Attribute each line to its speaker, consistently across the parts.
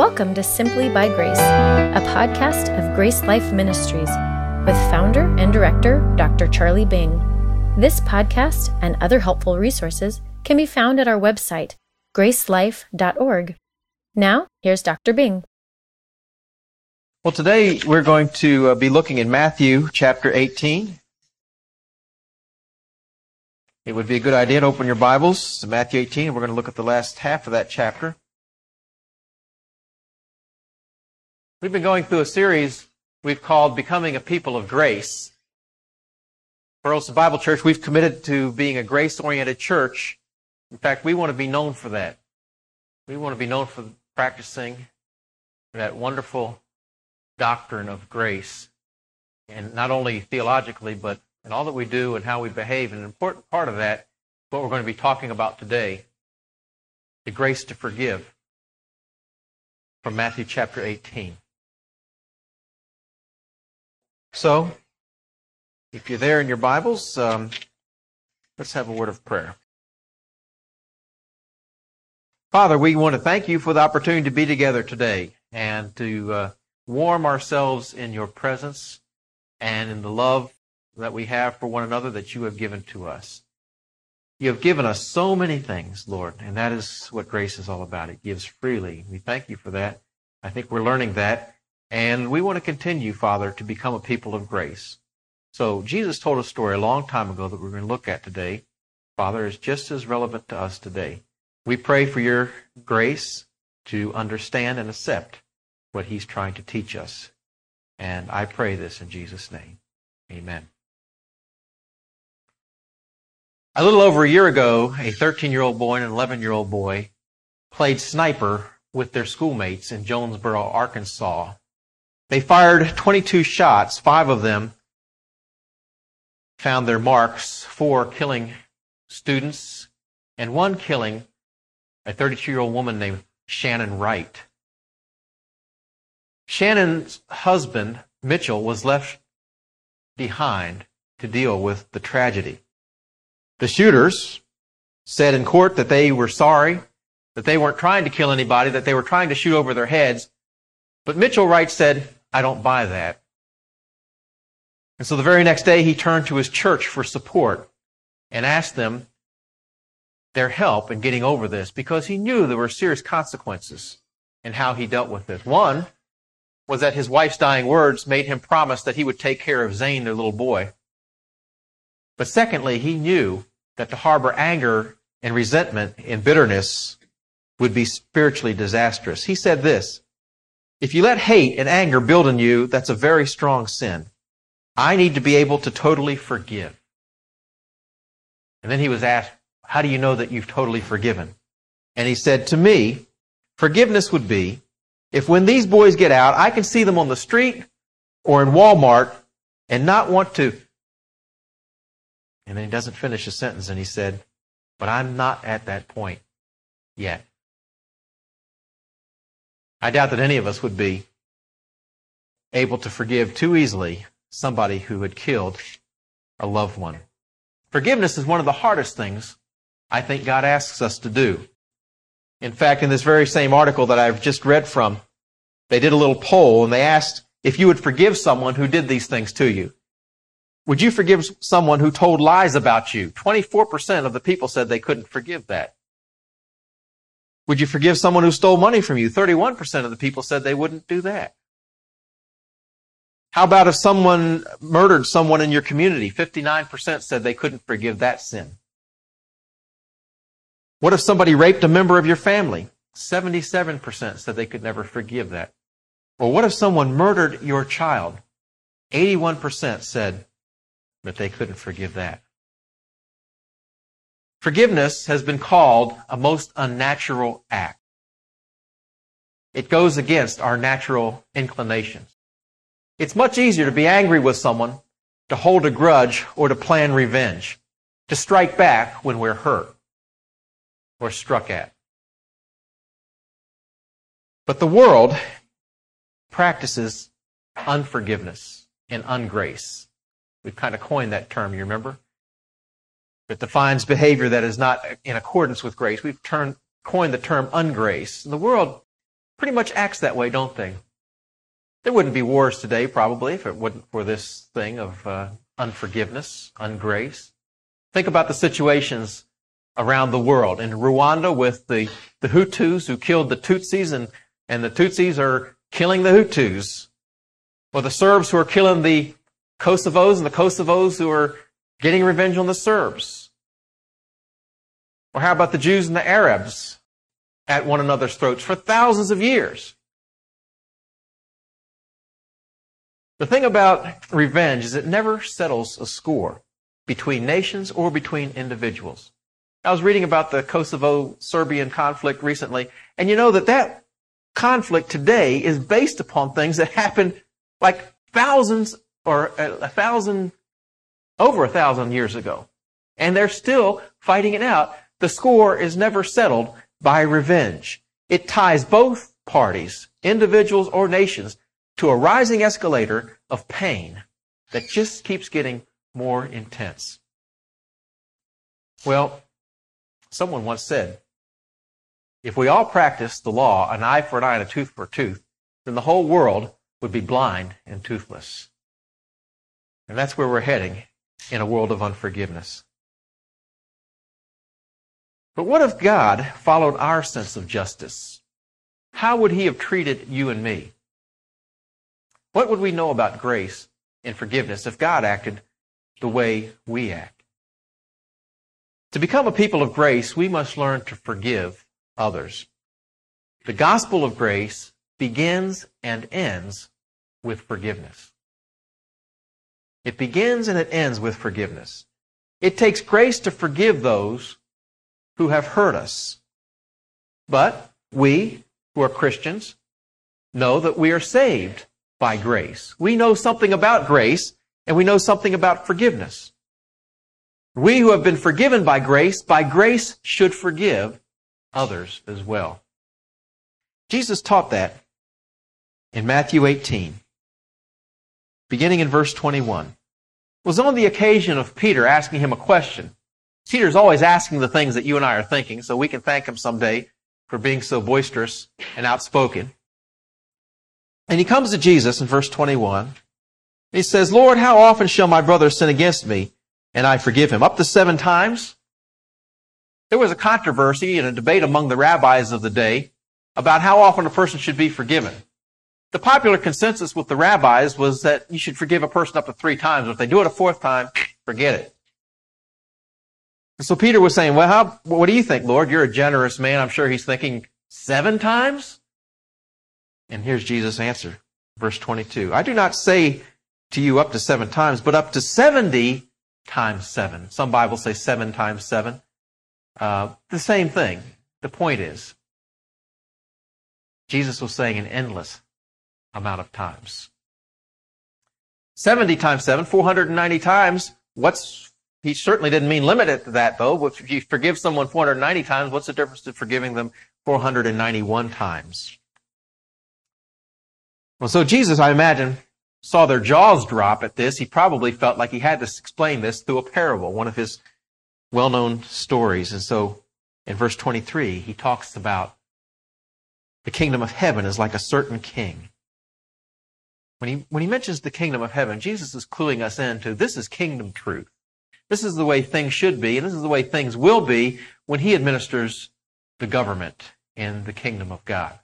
Speaker 1: Welcome to Simply by Grace, a podcast of Grace Life Ministries with founder and director Dr. Charlie Bing. This podcast and other helpful resources can be found at our website, gracelife.org. Now, here's Dr. Bing.
Speaker 2: Well, today we're going to uh, be looking in Matthew chapter 18. It would be a good idea to open your Bibles to Matthew 18, and we're going to look at the last half of that chapter. We've been going through a series we've called Becoming a People of Grace. Burleson Bible Church, we've committed to being a grace oriented church. In fact, we want to be known for that. We want to be known for practicing that wonderful doctrine of grace. And not only theologically, but in all that we do and how we behave. And an important part of that, what we're going to be talking about today, the grace to forgive from Matthew chapter 18. So, if you're there in your Bibles, um, let's have a word of prayer. Father, we want to thank you for the opportunity to be together today and to uh, warm ourselves in your presence and in the love that we have for one another that you have given to us. You have given us so many things, Lord, and that is what grace is all about. It gives freely. We thank you for that. I think we're learning that and we want to continue, Father, to become a people of grace. So Jesus told a story a long time ago that we're going to look at today. Father, is just as relevant to us today. We pray for your grace to understand and accept what he's trying to teach us. And I pray this in Jesus' name. Amen. A little over a year ago, a 13 year old boy and an 11 year old boy played sniper with their schoolmates in Jonesboro, Arkansas they fired 22 shots, five of them found their marks, four killing students, and one killing a 32 year old woman named Shannon Wright. Shannon's husband, Mitchell, was left behind to deal with the tragedy. The shooters said in court that they were sorry, that they weren't trying to kill anybody, that they were trying to shoot over their heads. But Mitchell Wright said, I don't buy that. And so the very next day, he turned to his church for support and asked them their help in getting over this because he knew there were serious consequences in how he dealt with this. One was that his wife's dying words made him promise that he would take care of Zane, their little boy. But secondly, he knew that to harbor anger and resentment and bitterness would be spiritually disastrous. He said this if you let hate and anger build in you, that's a very strong sin. I need to be able to totally forgive. And then he was asked, How do you know that you've totally forgiven? And he said, To me, forgiveness would be if when these boys get out, I can see them on the street or in Walmart and not want to. And then he doesn't finish his sentence and he said, But I'm not at that point yet. I doubt that any of us would be able to forgive too easily somebody who had killed a loved one. Forgiveness is one of the hardest things I think God asks us to do. In fact, in this very same article that I've just read from, they did a little poll and they asked if you would forgive someone who did these things to you. Would you forgive someone who told lies about you? 24% of the people said they couldn't forgive that. Would you forgive someone who stole money from you? 31% of the people said they wouldn't do that. How about if someone murdered someone in your community? 59% said they couldn't forgive that sin. What if somebody raped a member of your family? 77% said they could never forgive that. Or what if someone murdered your child? 81% said that they couldn't forgive that. Forgiveness has been called a most unnatural act. It goes against our natural inclinations. It's much easier to be angry with someone, to hold a grudge, or to plan revenge, to strike back when we're hurt or struck at. But the world practices unforgiveness and ungrace. We've kind of coined that term, you remember? It defines behavior that is not in accordance with grace. We've turned, coined the term ungrace. The world pretty much acts that way, don't they? There wouldn't be wars today, probably, if it wasn't for this thing of uh, unforgiveness, ungrace. Think about the situations around the world. In Rwanda, with the, the Hutus who killed the Tutsis, and, and the Tutsis are killing the Hutus. Or the Serbs who are killing the Kosovos, and the Kosovos who are getting revenge on the Serbs. Or how about the Jews and the Arabs at one another's throats for thousands of years? The thing about revenge is it never settles a score between nations or between individuals. I was reading about the Kosovo Serbian conflict recently, and you know that that conflict today is based upon things that happened like thousands or uh, a thousand, over a thousand years ago. And they're still fighting it out. The score is never settled by revenge. It ties both parties, individuals or nations, to a rising escalator of pain that just keeps getting more intense. Well, someone once said, if we all practiced the law, an eye for an eye and a tooth for a tooth, then the whole world would be blind and toothless. And that's where we're heading in a world of unforgiveness. But what if God followed our sense of justice? How would he have treated you and me? What would we know about grace and forgiveness if God acted the way we act? To become a people of grace, we must learn to forgive others. The gospel of grace begins and ends with forgiveness. It begins and it ends with forgiveness. It takes grace to forgive those who have hurt us. But we, who are Christians, know that we are saved by grace. We know something about grace and we know something about forgiveness. We who have been forgiven by grace, by grace should forgive others as well. Jesus taught that in Matthew 18, beginning in verse 21. It was on the occasion of Peter asking him a question. Peter's always asking the things that you and I are thinking, so we can thank him someday for being so boisterous and outspoken. And he comes to Jesus in verse 21. He says, Lord, how often shall my brother sin against me and I forgive him? Up to seven times? There was a controversy and a debate among the rabbis of the day about how often a person should be forgiven. The popular consensus with the rabbis was that you should forgive a person up to three times. If they do it a fourth time, forget it. And so Peter was saying, well, how, what do you think, Lord? You're a generous man. I'm sure he's thinking seven times? And here's Jesus' answer, verse 22. I do not say to you up to seven times, but up to 70 times seven. Some Bibles say seven times seven. Uh, the same thing. The point is, Jesus was saying an endless amount of times. 70 times 7, 490 times. What's, he certainly didn't mean limit it to that though. If you forgive someone 490 times, what's the difference to forgiving them 491 times? Well, so Jesus, I imagine, saw their jaws drop at this. He probably felt like he had to explain this through a parable, one of his well known stories. And so in verse 23, he talks about the kingdom of heaven is like a certain king. When he, when he mentions the kingdom of heaven, Jesus is cluing us into this is kingdom truth. This is the way things should be, and this is the way things will be when he administers the government in the kingdom of God.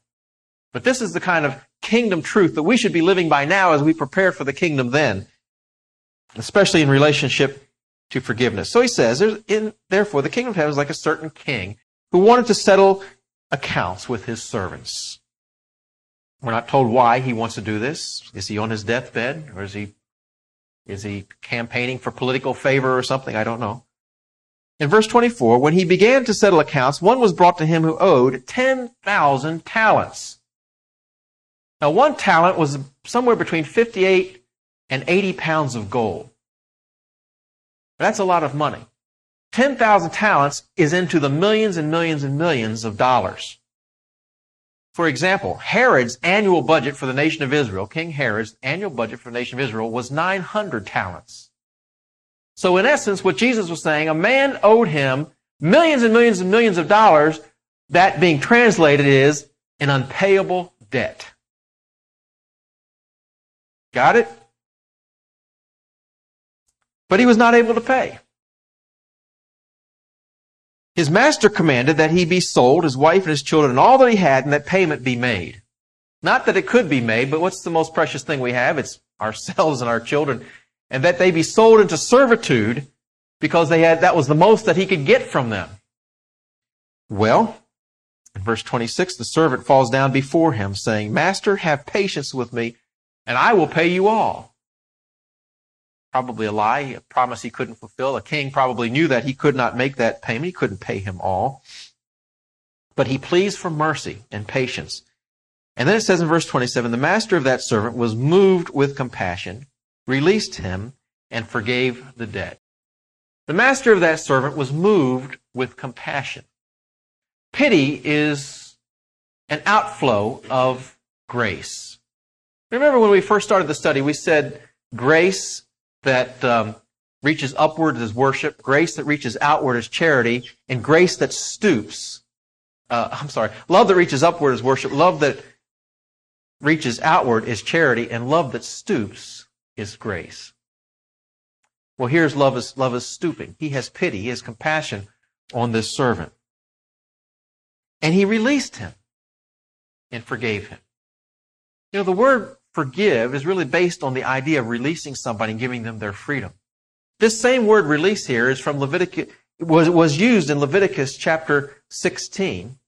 Speaker 2: But this is the kind of kingdom truth that we should be living by now as we prepare for the kingdom then, especially in relationship to forgiveness. So he says, in, therefore, the kingdom of heaven is like a certain king who wanted to settle accounts with his servants. We're not told why he wants to do this. Is he on his deathbed or is he, is he campaigning for political favor or something? I don't know. In verse 24, when he began to settle accounts, one was brought to him who owed 10,000 talents. Now, one talent was somewhere between 58 and 80 pounds of gold. That's a lot of money. 10,000 talents is into the millions and millions and millions of dollars. For example, Herod's annual budget for the nation of Israel, King Herod's annual budget for the nation of Israel was 900 talents. So in essence, what Jesus was saying, a man owed him millions and millions and millions of dollars. That being translated is an unpayable debt. Got it? But he was not able to pay. His master commanded that he be sold, his wife and his children, and all that he had, and that payment be made. Not that it could be made, but what's the most precious thing we have? It's ourselves and our children. And that they be sold into servitude because they had, that was the most that he could get from them. Well, in verse 26, the servant falls down before him, saying, Master, have patience with me, and I will pay you all probably a lie, a promise he couldn't fulfill. A king probably knew that he could not make that payment. He couldn't pay him all. But he pleads for mercy and patience. And then it says in verse 27, the master of that servant was moved with compassion, released him, and forgave the debt. The master of that servant was moved with compassion. Pity is an outflow of grace. Remember when we first started the study, we said grace that um, reaches upward is worship, grace that reaches outward is charity, and grace that stoops. Uh, I'm sorry, love that reaches upward is worship, love that reaches outward is charity, and love that stoops is grace. Well, here's love is, love is stooping. He has pity, he has compassion on this servant. And he released him and forgave him. You know, the word forgive is really based on the idea of releasing somebody and giving them their freedom. This same word release here is from Leviticus, was, was used in Leviticus chapter 16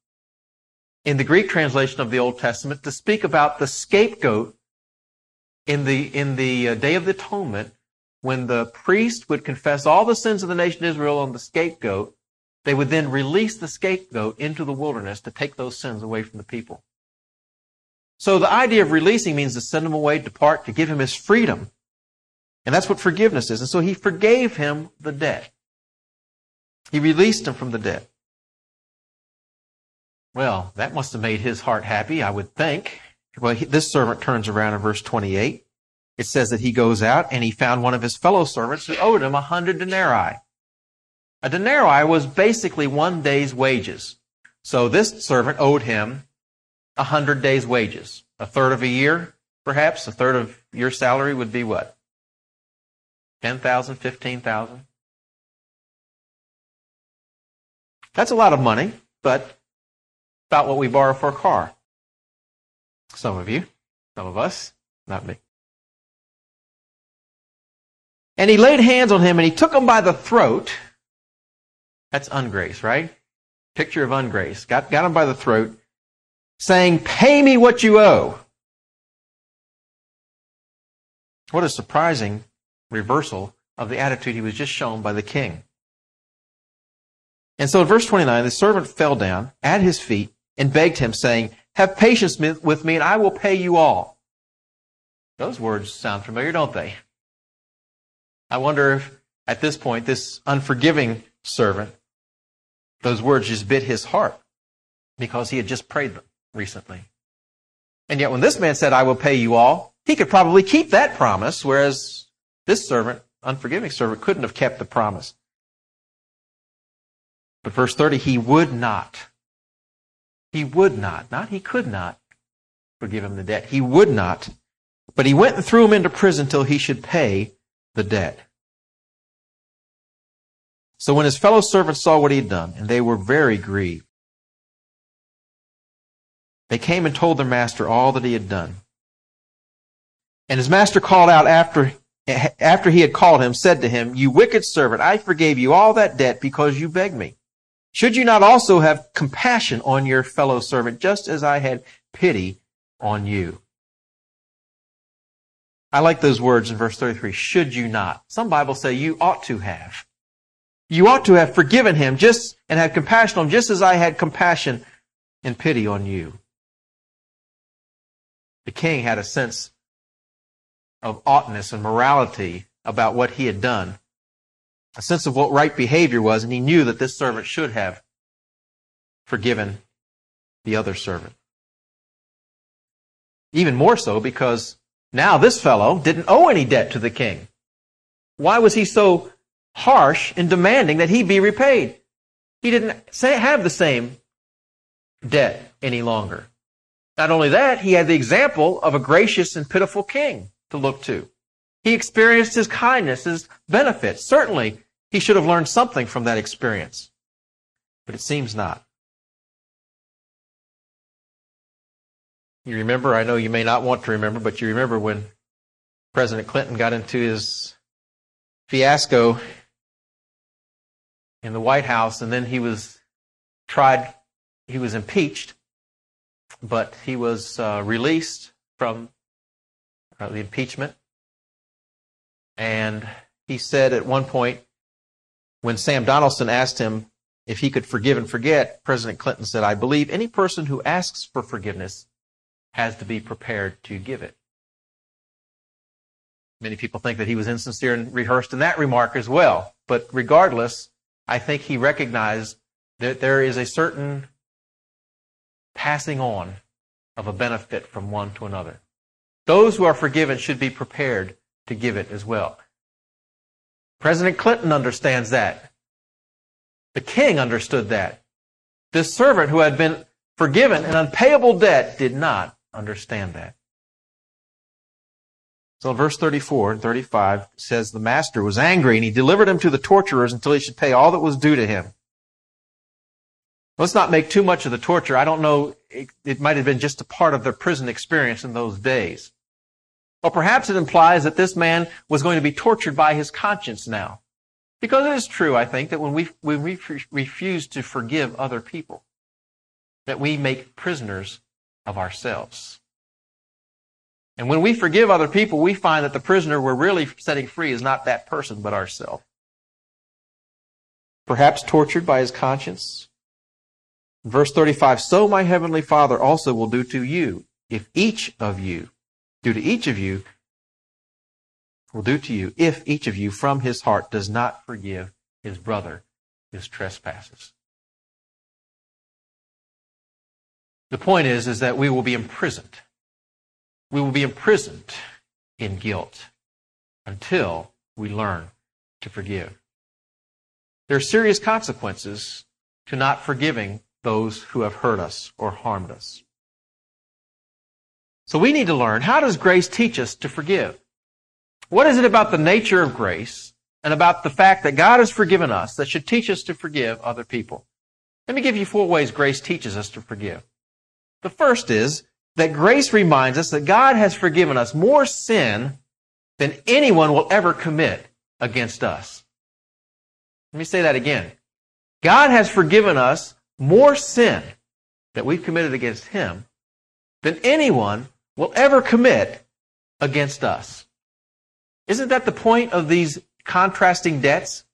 Speaker 2: in the Greek translation of the Old Testament to speak about the scapegoat in the, in the uh, Day of the Atonement when the priest would confess all the sins of the nation Israel on the scapegoat. They would then release the scapegoat into the wilderness to take those sins away from the people. So the idea of releasing means to send him away, depart, to give him his freedom. And that's what forgiveness is. And so he forgave him the debt. He released him from the debt. Well, that must have made his heart happy, I would think. Well, he, this servant turns around in verse 28. It says that he goes out and he found one of his fellow servants who owed him a hundred denarii. A denarii was basically one day's wages. So this servant owed him a hundred days' wages. A third of a year, perhaps, a third of your salary would be what? 10,000, 15,000? That's a lot of money, but about what we borrow for a car. Some of you, some of us, not me. And he laid hands on him and he took him by the throat. That's ungrace, right? Picture of ungrace. Got, got him by the throat saying, Pay me what you owe. What a surprising reversal of the attitude he was just shown by the king. And so in verse 29, the servant fell down at his feet and begged him, saying, Have patience with me, and I will pay you all. Those words sound familiar, don't they? I wonder if at this point, this unforgiving servant, those words just bit his heart because he had just prayed them recently. And yet when this man said, I will pay you all, he could probably keep that promise, whereas this servant, unforgiving servant, couldn't have kept the promise. But verse 30, he would not. He would not. Not he could not forgive him the debt. He would not. But he went and threw him into prison till he should pay the debt. So when his fellow servants saw what he had done, and they were very grieved, they came and told their master all that he had done. And his master called out after, after he had called him, said to him, You wicked servant, I forgave you all that debt because you begged me. Should you not also have compassion on your fellow servant, just as I had pity on you? I like those words in verse 33. Should you not? Some Bibles say you ought to have. You ought to have forgiven him just and have compassion on him, just as I had compassion and pity on you. The king had a sense of oughtness and morality about what he had done, a sense of what right behavior was, and he knew that this servant should have forgiven the other servant. Even more so because now this fellow didn't owe any debt to the king. Why was he so harsh in demanding that he be repaid? He didn't have the same debt any longer. Not only that, he had the example of a gracious and pitiful king to look to. He experienced his kindness, his benefits. Certainly, he should have learned something from that experience. But it seems not. You remember, I know you may not want to remember, but you remember when President Clinton got into his fiasco in the White House, and then he was tried, he was impeached, but he was uh, released from uh, the impeachment. And he said at one point, when Sam Donaldson asked him if he could forgive and forget, President Clinton said, I believe any person who asks for forgiveness has to be prepared to give it. Many people think that he was insincere and rehearsed in that remark as well. But regardless, I think he recognized that there is a certain passing on of a benefit from one to another. Those who are forgiven should be prepared to give it as well. President Clinton understands that. The king understood that. This servant who had been forgiven an unpayable debt did not understand that. So verse 34 and 35 says the master was angry and he delivered him to the torturers until he should pay all that was due to him. Let's not make too much of the torture. I don't know. It, it might have been just a part of their prison experience in those days. Or perhaps it implies that this man was going to be tortured by his conscience now. Because it is true, I think, that when we, when we refuse to forgive other people, that we make prisoners of ourselves. And when we forgive other people, we find that the prisoner we're really setting free is not that person, but ourselves. Perhaps tortured by his conscience. Verse 35, So my heavenly Father also will do to you, if each of you, do to each of you, will do to you, if each of you from his heart does not forgive his brother his trespasses. The point is, is that we will be imprisoned we will be imprisoned in guilt until we learn to forgive. There are serious consequences to not forgiving those who have hurt us or harmed us. So we need to learn how does grace teach us to forgive? What is it about the nature of grace and about the fact that God has forgiven us that should teach us to forgive other people? Let me give you four ways grace teaches us to forgive. The first is that grace reminds us that God has forgiven us more sin than anyone will ever commit against us. Let me say that again. God has forgiven us more sin that we've committed against Him than anyone will ever commit against us. Isn't that the point of these contrasting debts?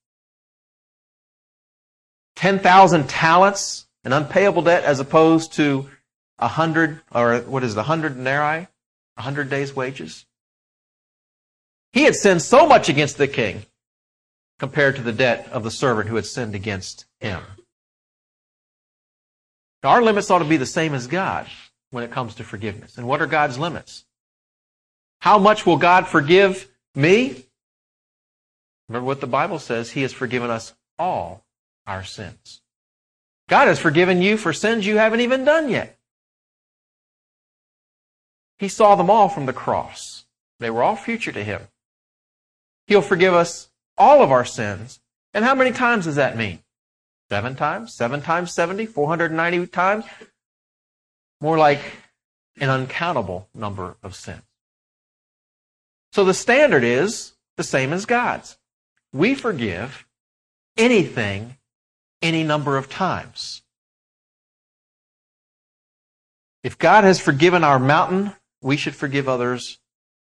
Speaker 2: 10,000 talents, an unpayable debt, as opposed to a hundred, or what is it, hundred denarii? A hundred days' wages? He had sinned so much against the king compared to the debt of the servant who had sinned against him. Now, our limits ought to be the same as God when it comes to forgiveness. And what are God's limits? How much will God forgive me? Remember what the Bible says. He has forgiven us all our sins. God has forgiven you for sins you haven't even done yet. He saw them all from the cross. They were all future to him. He'll forgive us all of our sins. And how many times does that mean? Seven times? Seven times 70? 490 times? More like an uncountable number of sins. So the standard is the same as God's. We forgive anything any number of times. If God has forgiven our mountain we should forgive others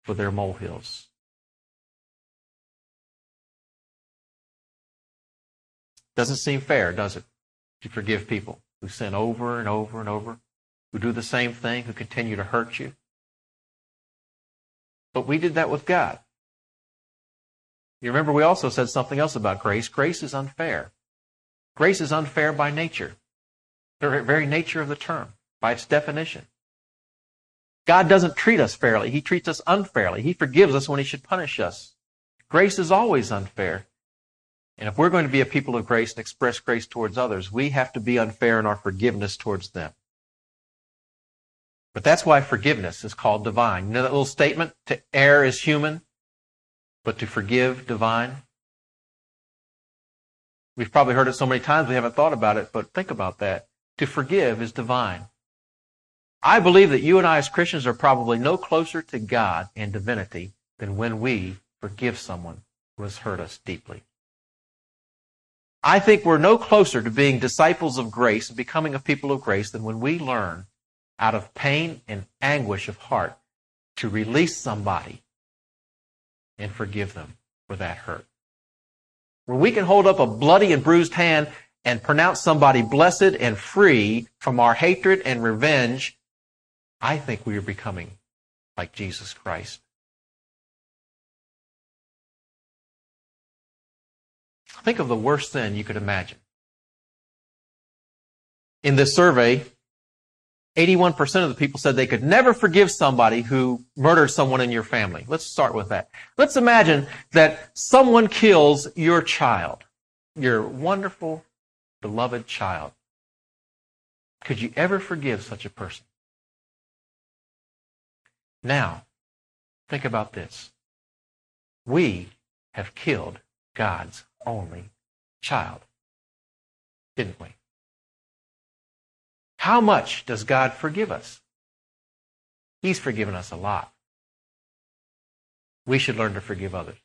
Speaker 2: for their molehills. Doesn't seem fair, does it? To forgive people who sin over and over and over, who do the same thing, who continue to hurt you. But we did that with God. You remember we also said something else about grace. Grace is unfair. Grace is unfair by nature. The very nature of the term, by its definition. God doesn't treat us fairly. He treats us unfairly. He forgives us when he should punish us. Grace is always unfair. And if we're going to be a people of grace and express grace towards others, we have to be unfair in our forgiveness towards them. But that's why forgiveness is called divine. You know that little statement? To err is human, but to forgive divine? We've probably heard it so many times we haven't thought about it, but think about that. To forgive is divine. I believe that you and I as Christians are probably no closer to God and divinity than when we forgive someone who has hurt us deeply. I think we're no closer to being disciples of grace and becoming a people of grace than when we learn out of pain and anguish of heart to release somebody and forgive them for that hurt. When we can hold up a bloody and bruised hand and pronounce somebody blessed and free from our hatred and revenge, I think we are becoming like Jesus Christ. Think of the worst sin you could imagine. In this survey, 81% of the people said they could never forgive somebody who murdered someone in your family. Let's start with that. Let's imagine that someone kills your child, your wonderful, beloved child. Could you ever forgive such a person? Now, think about this. We have killed God's only child, didn't we? How much does God forgive us? He's forgiven us a lot. We should learn to forgive others.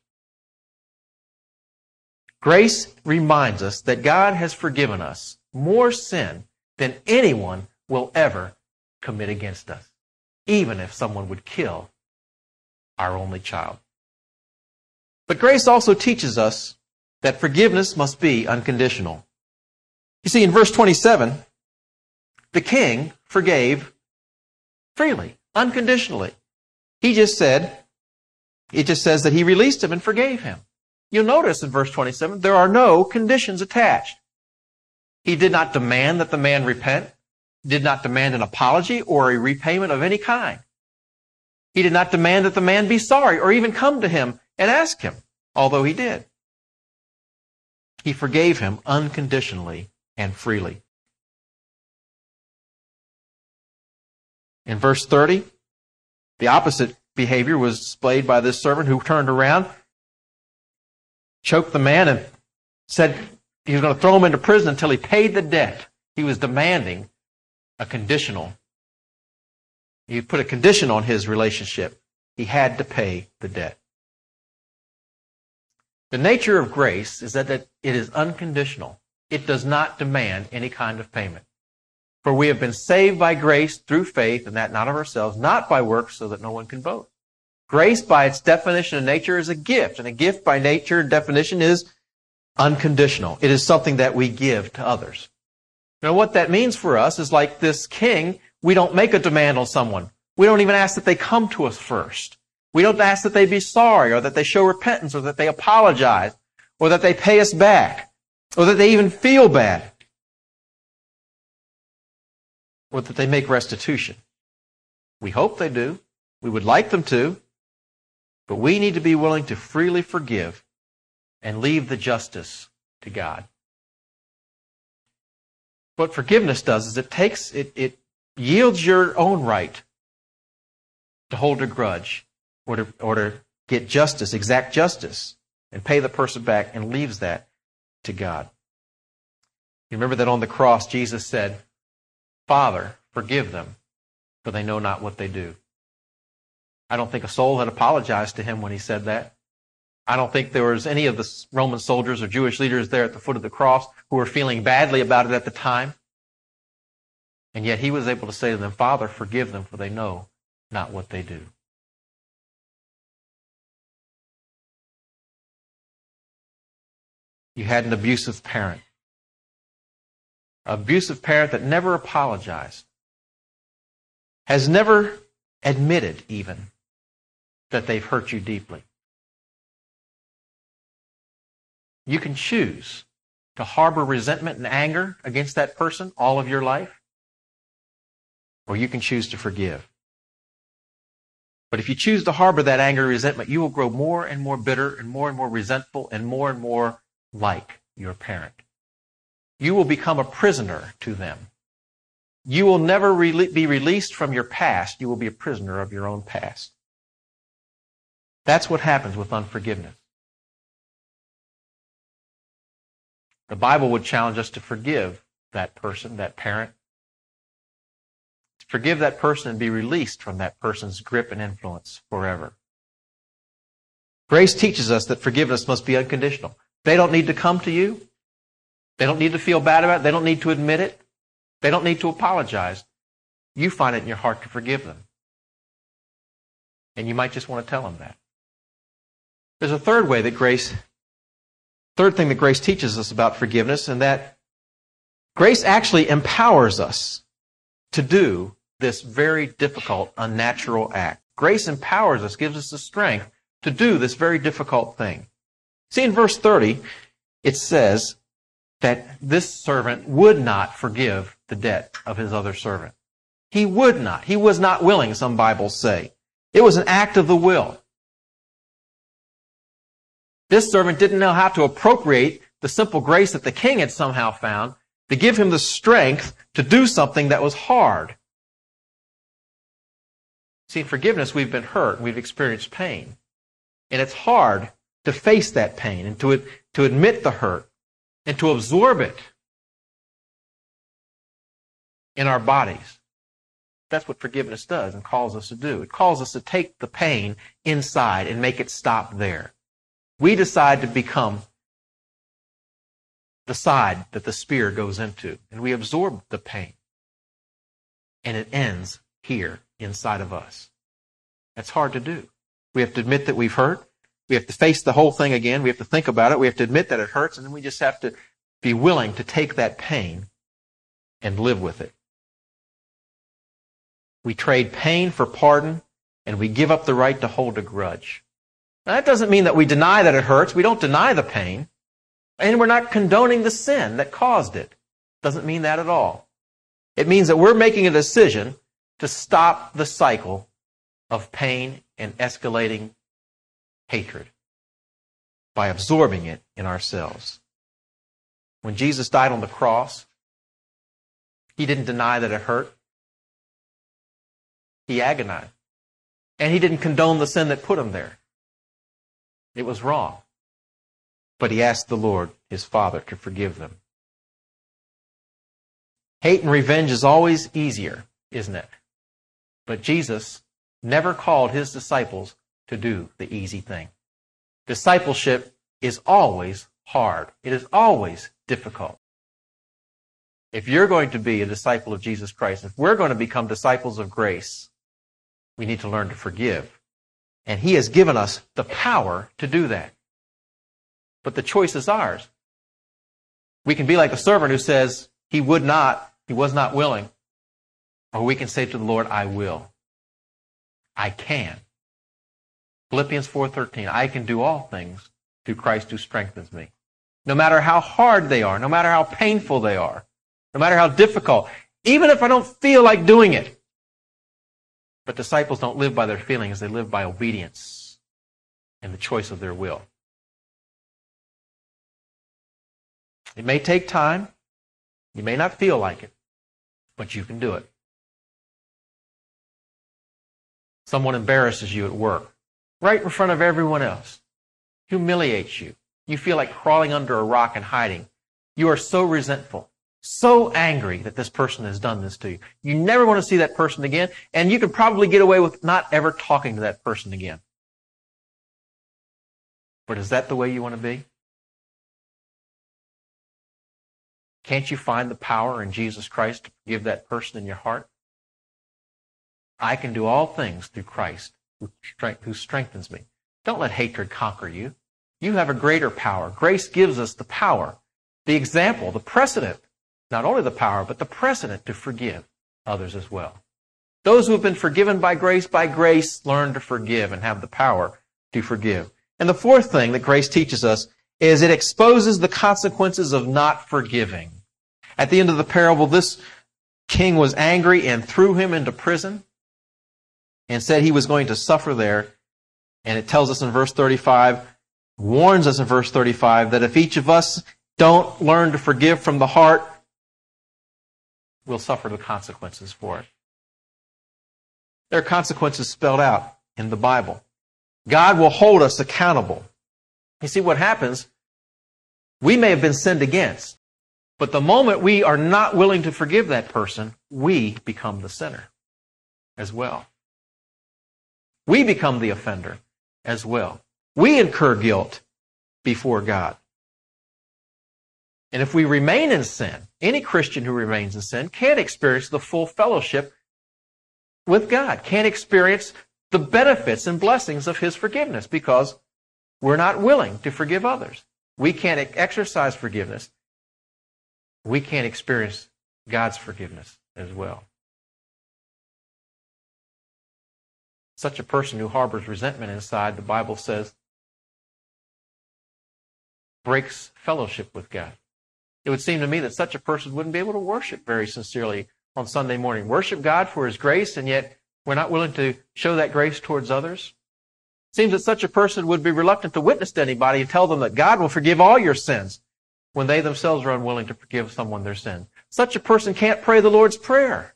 Speaker 2: Grace reminds us that God has forgiven us more sin than anyone will ever commit against us, even if someone would kill our only child. But grace also teaches us that forgiveness must be unconditional. You see, in verse 27, the king forgave freely, unconditionally. He just said, it just says that he released him and forgave him. You'll notice in verse 27, there are no conditions attached. He did not demand that the man repent, did not demand an apology or a repayment of any kind. He did not demand that the man be sorry or even come to him and ask him, although he did. He forgave him unconditionally and freely. In verse 30, the opposite behavior was displayed by this servant who turned around, choked the man, and said he was going to throw him into prison until he paid the debt. He was demanding a conditional. He put a condition on his relationship. He had to pay the debt. The nature of grace is that it is unconditional. It does not demand any kind of payment. For we have been saved by grace through faith, and that not of ourselves, not by works, so that no one can boast. Grace, by its definition and nature, is a gift, and a gift by nature and definition is unconditional. It is something that we give to others. Now, what that means for us is like this king, we don't make a demand on someone. We don't even ask that they come to us first. We don't ask that they be sorry, or that they show repentance, or that they apologize, or that they pay us back, or that they even feel bad or that they make restitution. We hope they do. We would like them to. But we need to be willing to freely forgive and leave the justice to God. What forgiveness does is it takes, it, it yields your own right to hold a grudge or to, or to get justice, exact justice, and pay the person back and leaves that to God. You remember that on the cross, Jesus said, Father, forgive them, for they know not what they do. I don't think a soul had apologized to him when he said that. I don't think there was any of the Roman soldiers or Jewish leaders there at the foot of the cross who were feeling badly about it at the time. And yet he was able to say to them, Father, forgive them, for they know not what they do. You had an abusive parent abusive parent that never apologized, has never admitted even that they've hurt you deeply. You can choose to harbor resentment and anger against that person all of your life, or you can choose to forgive. But if you choose to harbor that anger and resentment, you will grow more and more bitter and more and more resentful and more and more like your parent you will become a prisoner to them. You will never re- be released from your past. You will be a prisoner of your own past. That's what happens with unforgiveness. The Bible would challenge us to forgive that person, that parent. To forgive that person and be released from that person's grip and influence forever. Grace teaches us that forgiveness must be unconditional. They don't need to come to you. They don't need to feel bad about it. They don't need to admit it. They don't need to apologize. You find it in your heart to forgive them. And you might just want to tell them that. There's a third way that grace, third thing that grace teaches us about forgiveness, and that grace actually empowers us to do this very difficult, unnatural act. Grace empowers us, gives us the strength to do this very difficult thing. See, in verse 30, it says that this servant would not forgive the debt of his other servant. He would not. He was not willing, some Bibles say. It was an act of the will. This servant didn't know how to appropriate the simple grace that the king had somehow found to give him the strength to do something that was hard. See, in forgiveness, we've been hurt, we've experienced pain. And it's hard to face that pain and to, to admit the hurt and to absorb it in our bodies. That's what forgiveness does and calls us to do. It calls us to take the pain inside and make it stop there. We decide to become the side that the spear goes into, and we absorb the pain. And it ends here inside of us. That's hard to do. We have to admit that we've hurt. We have to face the whole thing again. We have to think about it. We have to admit that it hurts, and then we just have to be willing to take that pain and live with it. We trade pain for pardon, and we give up the right to hold a grudge. Now, that doesn't mean that we deny that it hurts. We don't deny the pain. And we're not condoning the sin that caused it. Doesn't mean that at all. It means that we're making a decision to stop the cycle of pain and escalating hatred by absorbing it in ourselves. When Jesus died on the cross, he didn't deny that it hurt. He agonized. And he didn't condone the sin that put him there. It was wrong. But he asked the Lord, his Father, to forgive them. Hate and revenge is always easier, isn't it? But Jesus never called his disciples to do the easy thing. Discipleship is always hard. It is always difficult. If you're going to be a disciple of Jesus Christ, if we're going to become disciples of grace, we need to learn to forgive. And He has given us the power to do that. But the choice is ours. We can be like the servant who says he would not, he was not willing. Or we can say to the Lord, I will. I can. Philippians 4:13, I can do all things through Christ who strengthens me. No matter how hard they are, no matter how painful they are, no matter how difficult, even if I don't feel like doing it. But disciples don't live by their feelings, they live by obedience and the choice of their will. It may take time. You may not feel like it, but you can do it. Someone embarrasses you at work right in front of everyone else, humiliates you. You feel like crawling under a rock and hiding. You are so resentful, so angry that this person has done this to you. You never want to see that person again, and you could probably get away with not ever talking to that person again. But is that the way you want to be? Can't you find the power in Jesus Christ to forgive that person in your heart? I can do all things through Christ who strengthens me. Don't let hatred conquer you. You have a greater power. Grace gives us the power, the example, the precedent, not only the power, but the precedent to forgive others as well. Those who have been forgiven by grace, by grace, learn to forgive and have the power to forgive. And the fourth thing that grace teaches us is it exposes the consequences of not forgiving. At the end of the parable, this king was angry and threw him into prison and said he was going to suffer there. And it tells us in verse 35, warns us in verse 35 that if each of us don't learn to forgive from the heart, we'll suffer the consequences for it. There are consequences spelled out in the Bible. God will hold us accountable. You see what happens? We may have been sinned against, but the moment we are not willing to forgive that person, we become the sinner as well. We become the offender as well. We incur guilt before God. And if we remain in sin, any Christian who remains in sin can't experience the full fellowship with God, can't experience the benefits and blessings of His forgiveness because we're not willing to forgive others. We can't exercise forgiveness. We can't experience God's forgiveness as well. Such a person who harbors resentment inside, the Bible says, breaks fellowship with God. It would seem to me that such a person wouldn't be able to worship very sincerely on Sunday morning. Worship God for His grace, and yet we're not willing to show that grace towards others. It seems that such a person would be reluctant to witness to anybody and tell them that God will forgive all your sins when they themselves are unwilling to forgive someone their sin. Such a person can't pray the Lord's Prayer.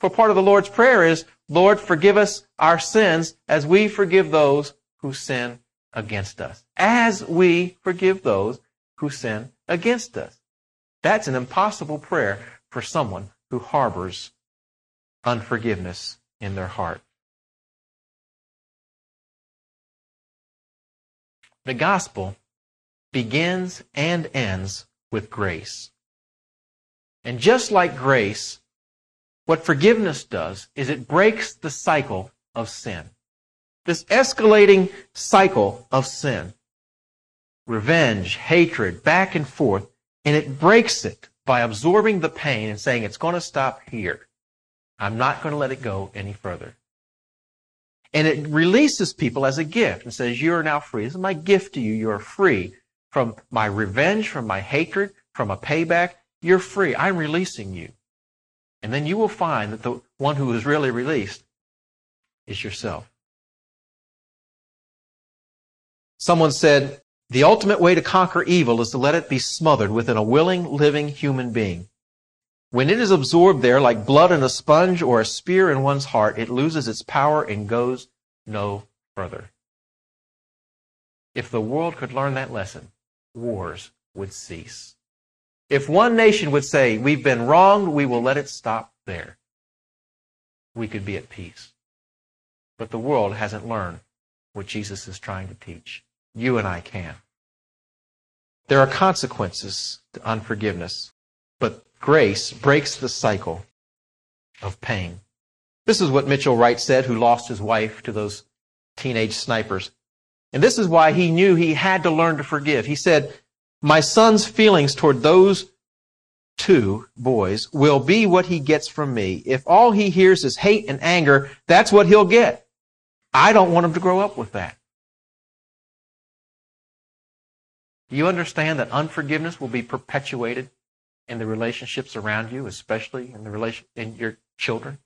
Speaker 2: For part of the Lord's Prayer is, Lord, forgive us our sins as we forgive those who sin against us. As we forgive those who sin against us. That's an impossible prayer for someone who harbors unforgiveness in their heart. The gospel begins and ends with grace. And just like grace, what forgiveness does is it breaks the cycle of sin. This escalating cycle of sin. Revenge, hatred, back and forth, and it breaks it by absorbing the pain and saying it's going to stop here. I'm not going to let it go any further. And it releases people as a gift and says, You are now free. This is my gift to you. You are free from my revenge, from my hatred, from a payback. You're free. I'm releasing you. And then you will find that the one who is really released is yourself. Someone said, The ultimate way to conquer evil is to let it be smothered within a willing, living human being. When it is absorbed there like blood in a sponge or a spear in one's heart, it loses its power and goes no further. If the world could learn that lesson, wars would cease. If one nation would say, We've been wronged, we will let it stop there, we could be at peace. But the world hasn't learned what Jesus is trying to teach. You and I can. There are consequences to unforgiveness, but Grace breaks the cycle of pain. This is what Mitchell Wright said, who lost his wife to those teenage snipers. And this is why he knew he had to learn to forgive. He said, My son's feelings toward those two boys will be what he gets from me. If all he hears is hate and anger, that's what he'll get. I don't want him to grow up with that. You understand that unforgiveness will be perpetuated in the relationships around you, especially in the relation in your children.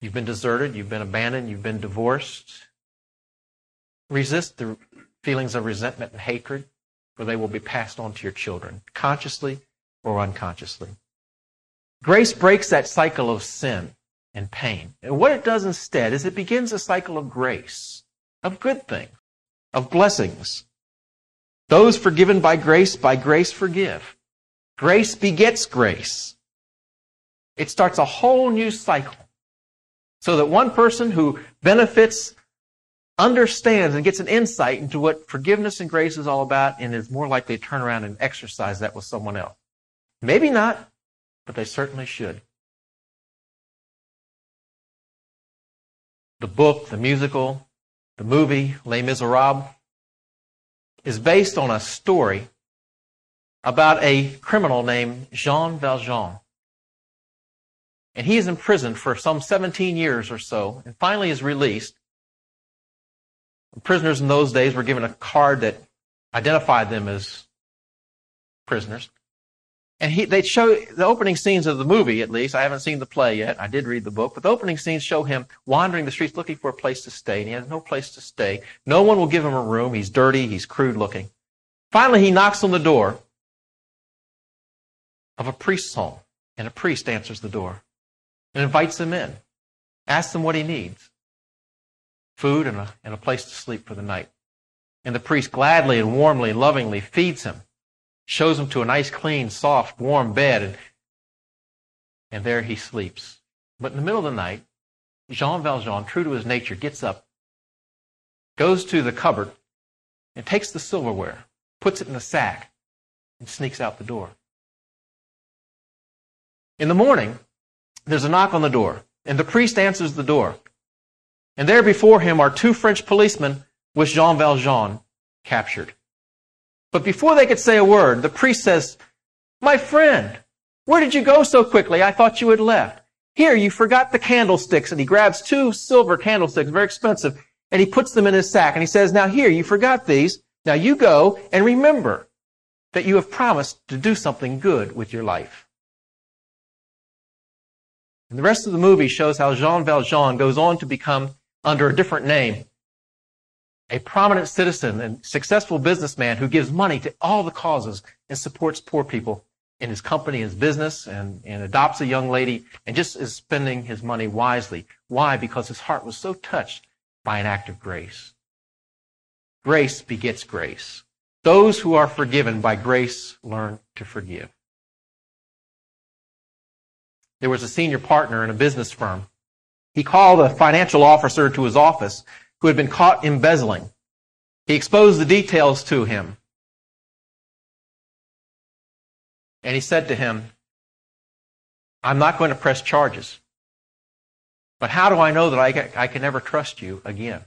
Speaker 2: You've been deserted, you've been abandoned, you've been divorced. Resist the feelings of resentment and hatred, for they will be passed on to your children, consciously or unconsciously. Grace breaks that cycle of sin and pain. And what it does instead is it begins a cycle of grace, of good things, of blessings. Those forgiven by grace, by grace forgive. Grace begets grace. It starts a whole new cycle. So that one person who benefits understands and gets an insight into what forgiveness and grace is all about and is more likely to turn around and exercise that with someone else. Maybe not, but they certainly should. The book, the musical, the movie, Les Miserables, is based on a story about a criminal named Jean Valjean. And he is imprisoned for some 17 years or so, and finally is released. Prisoners in those days were given a card that identified them as prisoners. And he, they show the opening scenes of the movie, at least. I haven't seen the play yet. I did read the book. But the opening scenes show him wandering the streets looking for a place to stay. And he has no place to stay. No one will give him a room. He's dirty. He's crude looking. Finally, he knocks on the door of a priest's home, and a priest answers the door and invites him in, asks him what he needs food and a, and a place to sleep for the night. And the priest gladly and warmly lovingly feeds him, shows him to a nice, clean, soft, warm bed, and, and there he sleeps. But in the middle of the night, Jean Valjean, true to his nature, gets up, goes to the cupboard, and takes the silverware, puts it in a sack, and sneaks out the door. In the morning, there's a knock on the door, and the priest answers the door. And there before him are two French policemen with Jean Valjean captured. But before they could say a word, the priest says, My friend, where did you go so quickly? I thought you had left. Here, you forgot the candlesticks. And he grabs two silver candlesticks, very expensive, and he puts them in his sack. And he says, Now here, you forgot these. Now you go and remember that you have promised to do something good with your life. And the rest of the movie shows how Jean Valjean goes on to become, under a different name, a prominent citizen and successful businessman who gives money to all the causes and supports poor people in his company, his business, and, and adopts a young lady and just is spending his money wisely. Why? Because his heart was so touched by an act of grace. Grace begets grace. Those who are forgiven by grace learn to forgive. There was a senior partner in a business firm. He called a financial officer to his office who had been caught embezzling. He exposed the details to him. And he said to him, I'm not going to press charges. But how do I know that I, I can never trust you again?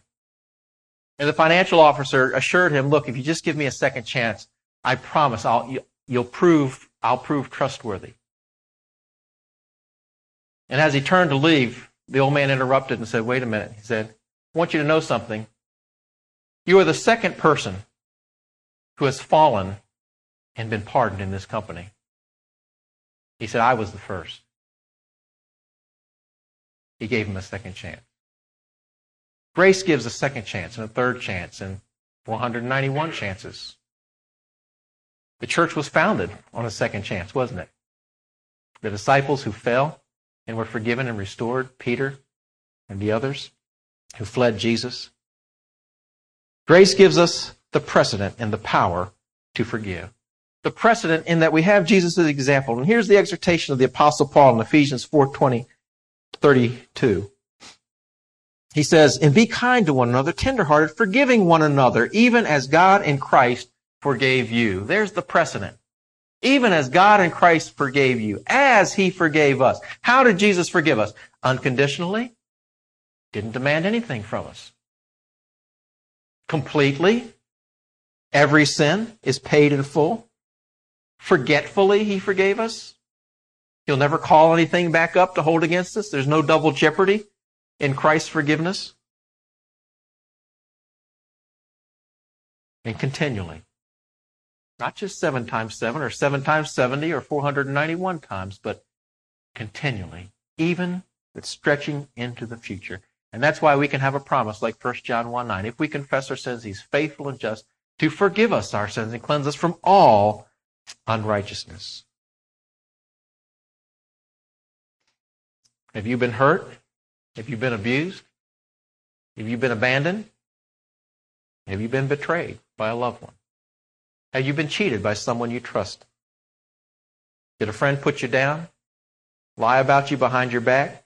Speaker 2: And the financial officer assured him, look, if you just give me a second chance, I promise I'll, you'll prove, I'll prove trustworthy. And as he turned to leave, the old man interrupted and said, wait a minute. He said, I want you to know something. You are the second person who has fallen and been pardoned in this company. He said, I was the first. He gave him a second chance. Grace gives a second chance and a third chance and 191 chances. The church was founded on a second chance, wasn't it? The disciples who fell and were forgiven and restored, Peter and the others who fled Jesus. Grace gives us the precedent and the power to forgive. The precedent in that we have Jesus' example. And here's the exhortation of the Apostle Paul in Ephesians 4 20, 32. He says, And be kind to one another, tenderhearted, forgiving one another, even as God in Christ forgave you. There's the precedent even as God in Christ forgave you, as he forgave us. How did Jesus forgive us? Unconditionally. Didn't demand anything from us. Completely. Every sin is paid in full. Forgetfully, he forgave us. He'll never call anything back up to hold against us. There's no double jeopardy in Christ's forgiveness. And continually. Not just seven times seven or seven times 70 or 491 times, but continually, even with stretching into the future. And that's why we can have a promise like 1 John 1 9. If we confess our sins, he's faithful and just to forgive us our sins and cleanse us from all unrighteousness. Have you been hurt? Have you been abused? Have you been abandoned? Have you been betrayed by a loved one? Have you been cheated by someone you trust? Did a friend put you down? Lie about you behind your back?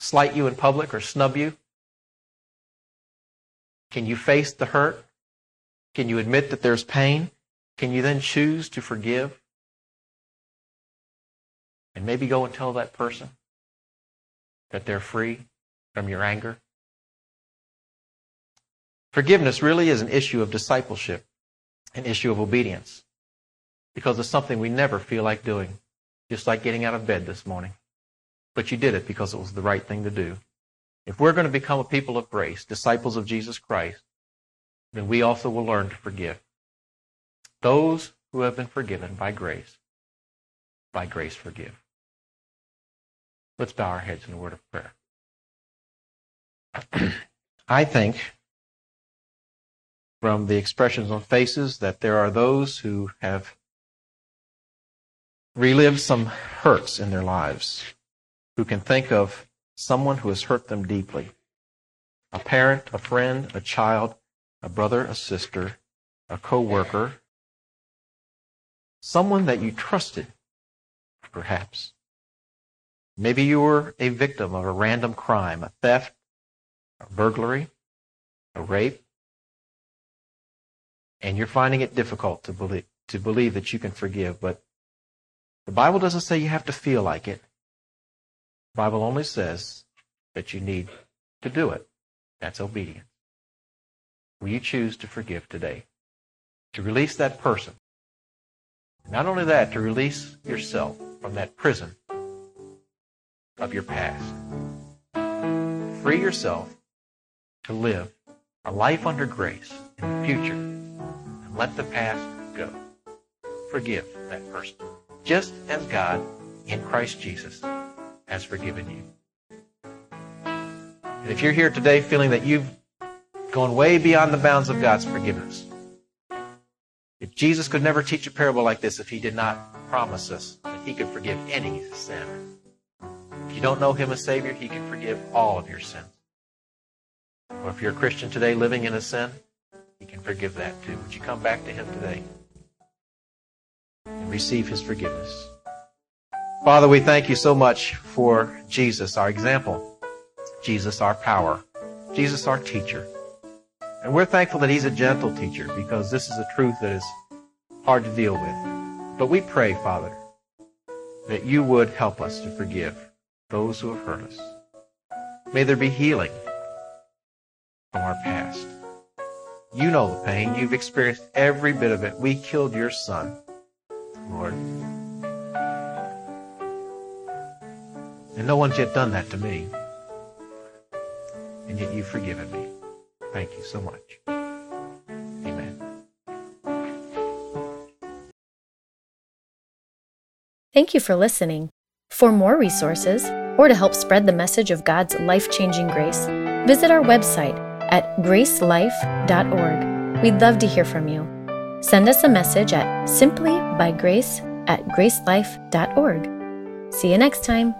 Speaker 2: Slight you in public or snub you? Can you face the hurt? Can you admit that there's pain? Can you then choose to forgive? And maybe go and tell that person that they're free from your anger? Forgiveness really is an issue of discipleship an issue of obedience because it's something we never feel like doing, just like getting out of bed this morning. But you did it because it was the right thing to do. If we're going to become a people of grace, disciples of Jesus Christ, then we also will learn to forgive. Those who have been forgiven by grace, by grace forgive. Let's bow our heads in a word of prayer. I think from the expressions on faces that there are those who have relived some hurts in their lives, who can think of someone who has hurt them deeply a parent, a friend, a child, a brother, a sister, a co worker, someone that you trusted, perhaps. Maybe you were a victim of a random crime, a theft, a burglary, a rape, and you're finding it difficult to believe, to believe that you can forgive, but the Bible doesn't say you have to feel like it. The Bible only says that you need to do it. That's obedience. Will you choose to forgive today? To release that person. Not only that, to release yourself from that prison of your past. Free yourself to live a life under grace in the future let the past go. Forgive that person, just as God in Christ Jesus has forgiven you. And if you're here today feeling that you've gone way beyond the bounds of God's forgiveness, if Jesus could never teach a parable like this if he did not promise us that he could forgive any sin. If you don't know him as Savior, he can forgive all of your sins. Or if you're a Christian today living in a sin, he can forgive that too. Would you come back to him today and receive his forgiveness? Father, we thank you so much for Jesus, our example, Jesus, our power, Jesus, our teacher. And we're thankful that he's a gentle teacher because this is a truth that is hard to deal with. But we pray, Father, that you would help us to forgive those who have hurt us. May there be healing from our past. You know the pain. You've experienced every bit of it. We killed your son, Lord. And no one's yet done that to me. And yet you've forgiven me. Thank you so much. Amen.
Speaker 1: Thank you for listening. For more resources, or to help spread the message of God's life changing grace, visit our website at gracelife.org. We'd love to hear from you. Send us a message at simplybygrace at gracelife.org. See you next time.